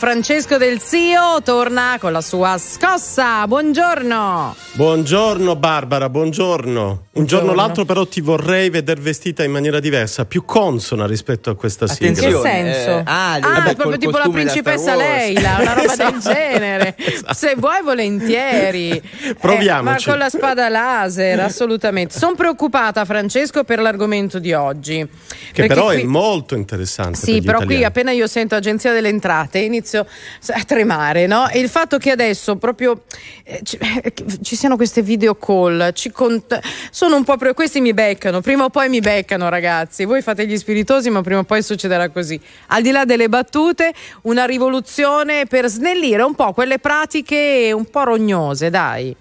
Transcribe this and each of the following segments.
Francesco Del Zio torna con la sua scossa. Buongiorno. Buongiorno Barbara, buongiorno. Un giorno o l'altro però ti vorrei vedere vestita in maniera diversa, più consona rispetto a questa sigla. In che senso? Eh, ah, ah proprio tipo la principessa Leila, una roba esatto. del genere. esatto. Se vuoi volentieri. Proviamoci. Eh, ma con la spada laser, assolutamente. Sono preoccupata Francesco per l'argomento di oggi. Che però qui... è molto interessante. Sì, però italiani. qui appena io sento Agenzia delle Entrate inizio inizio a tremare, no? E il fatto che adesso proprio eh, ci, eh, siano queste video call, cont- sono un po' pre- questi mi beccano, prima o poi mi beccano ragazzi, voi fate gli spiritosi ma prima o poi succederà così. Al di là delle battute, una rivoluzione per snellire un po' quelle pratiche un po' rognose, dai.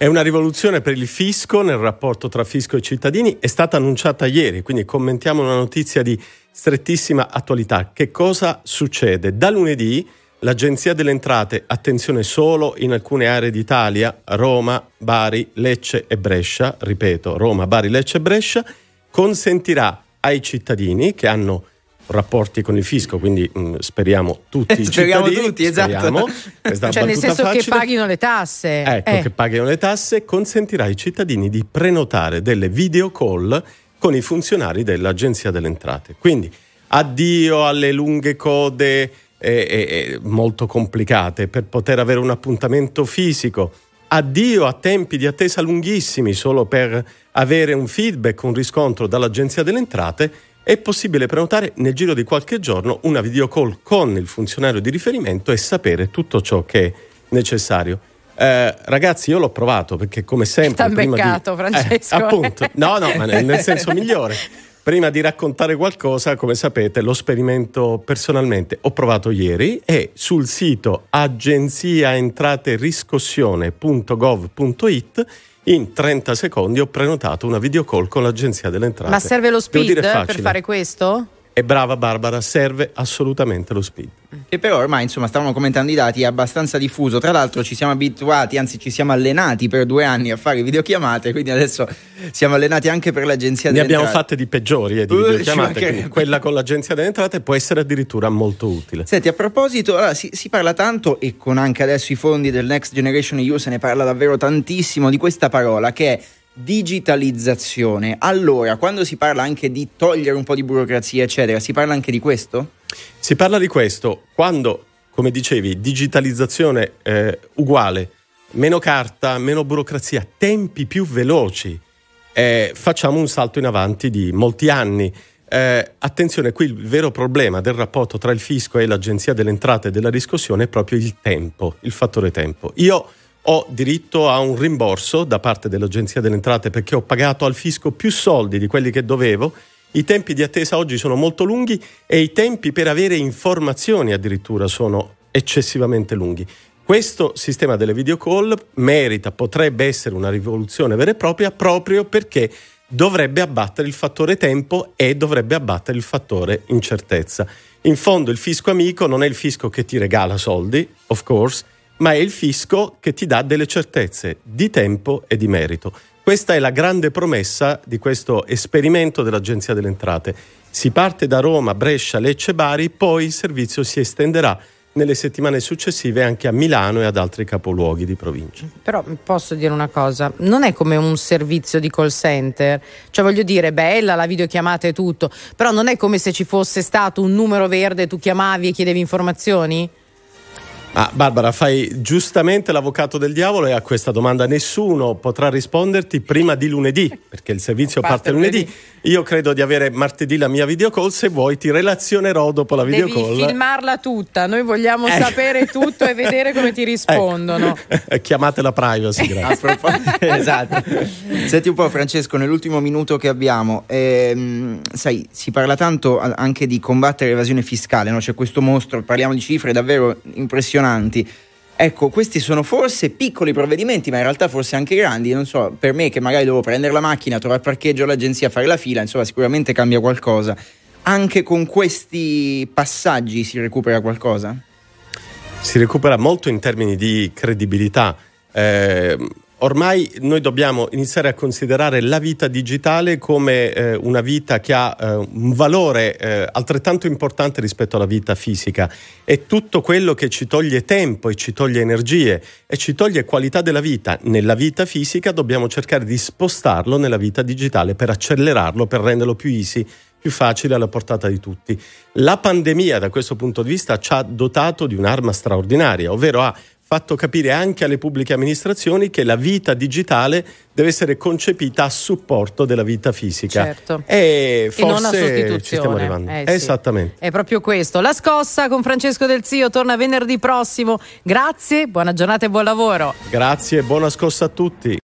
È una rivoluzione per il fisco nel rapporto tra fisco e cittadini, è stata annunciata ieri, quindi commentiamo una notizia di strettissima attualità. Che cosa succede? Da lunedì l'Agenzia delle Entrate, attenzione solo in alcune aree d'Italia, Roma, Bari, Lecce e Brescia, ripeto, Roma, Bari, Lecce e Brescia, consentirà ai cittadini che hanno rapporti con il fisco, quindi mh, mm, speriamo tutti speriamo tutti, esatto. Speriamo. cioè nel senso facile. che paghino le tasse. Ecco, eh. che paghino le tasse, consentirà ai cittadini di prenotare delle video call con i funzionari dell'Agenzia delle Entrate. Quindi addio alle lunghe code eh, eh, molto complicate per poter avere un appuntamento fisico, addio a tempi di attesa lunghissimi solo per avere un feedback, un riscontro dall'Agenzia delle Entrate. È possibile prenotare nel giro di qualche giorno una video call con il funzionario di riferimento e sapere tutto ciò che è necessario. Eh, ragazzi, io l'ho provato perché, come sempre. T'ha beccato, di... Francesco. Eh, appunto, no, no, ma nel, nel senso migliore. Prima di raccontare qualcosa, come sapete, lo sperimento personalmente ho provato ieri e sul sito agenziaentrateriscossione.gov.it in 30 secondi ho prenotato una video call con l'Agenzia delle Entrate. Ma serve lo speed per fare questo? E brava Barbara, serve assolutamente lo speed. Che però ormai, insomma, stavamo commentando i dati, è abbastanza diffuso. Tra l'altro ci siamo abituati, anzi ci siamo allenati per due anni a fare videochiamate, quindi adesso siamo allenati anche per l'agenzia delle entrate. Ne abbiamo fatte di peggiori eh, di uh, videochiamate, quella con l'agenzia delle entrate può essere addirittura molto utile. Senti, a proposito, allora, si, si parla tanto e con anche adesso i fondi del Next Generation EU se ne parla davvero tantissimo di questa parola che è digitalizzazione. Allora, quando si parla anche di togliere un po' di burocrazia, eccetera, si parla anche di questo? Si parla di questo quando, come dicevi, digitalizzazione eh, uguale, meno carta, meno burocrazia, tempi più veloci. Eh, facciamo un salto in avanti di molti anni. Eh, attenzione, qui il vero problema del rapporto tra il fisco e l'agenzia delle entrate e della riscossione è proprio il tempo, il fattore tempo. Io ho diritto a un rimborso da parte dell'Agenzia delle Entrate perché ho pagato al fisco più soldi di quelli che dovevo. I tempi di attesa oggi sono molto lunghi e i tempi per avere informazioni addirittura sono eccessivamente lunghi. Questo sistema delle video call merita, potrebbe essere una rivoluzione vera e propria proprio perché dovrebbe abbattere il fattore tempo e dovrebbe abbattere il fattore incertezza. In fondo il fisco amico non è il fisco che ti regala soldi, of course, ma è il fisco che ti dà delle certezze di tempo e di merito. Questa è la grande promessa di questo esperimento dell'Agenzia delle Entrate. Si parte da Roma, Brescia, Lecce, Bari, poi il servizio si estenderà nelle settimane successive anche a Milano e ad altri capoluoghi di provincia. Però posso dire una cosa, non è come un servizio di call center, cioè voglio dire, bella la videochiamata e tutto, però non è come se ci fosse stato un numero verde, tu chiamavi e chiedevi informazioni? Ah, Barbara, fai giustamente l'avvocato del diavolo e a questa domanda nessuno potrà risponderti prima di lunedì, perché il servizio parte, parte lunedì. lunedì. Io credo di avere martedì la mia video call, se vuoi ti relazionerò dopo la video Devi filmarla tutta, noi vogliamo eh. sapere tutto e vedere come ti rispondono. Ecco. Chiamate la privacy, grazie. esatto. Senti un po' Francesco, nell'ultimo minuto che abbiamo, ehm, sai, si parla tanto anche di combattere l'evasione fiscale, no? c'è questo mostro, parliamo di cifre davvero impressionanti. Ecco, questi sono forse piccoli provvedimenti, ma in realtà forse anche grandi. Non so, per me che magari devo prendere la macchina, trovare parcheggio all'agenzia, fare la fila, insomma, sicuramente cambia qualcosa. Anche con questi passaggi si recupera qualcosa? Si recupera molto in termini di credibilità. Eh, ormai noi dobbiamo iniziare a considerare la vita digitale come eh, una vita che ha eh, un valore eh, altrettanto importante rispetto alla vita fisica. È tutto quello che ci toglie tempo e ci toglie energie e ci toglie qualità della vita nella vita fisica, dobbiamo cercare di spostarlo nella vita digitale per accelerarlo, per renderlo più easy più facile alla portata di tutti. La pandemia da questo punto di vista ci ha dotato di un'arma straordinaria, ovvero ha fatto capire anche alle pubbliche amministrazioni che la vita digitale deve essere concepita a supporto della vita fisica. Certo. E, e non a sostituzione. Ci stiamo arrivando. Eh, sì. Esattamente. È proprio questo. La scossa con Francesco Del Zio torna venerdì prossimo. Grazie, buona giornata e buon lavoro. Grazie e buona scossa a tutti.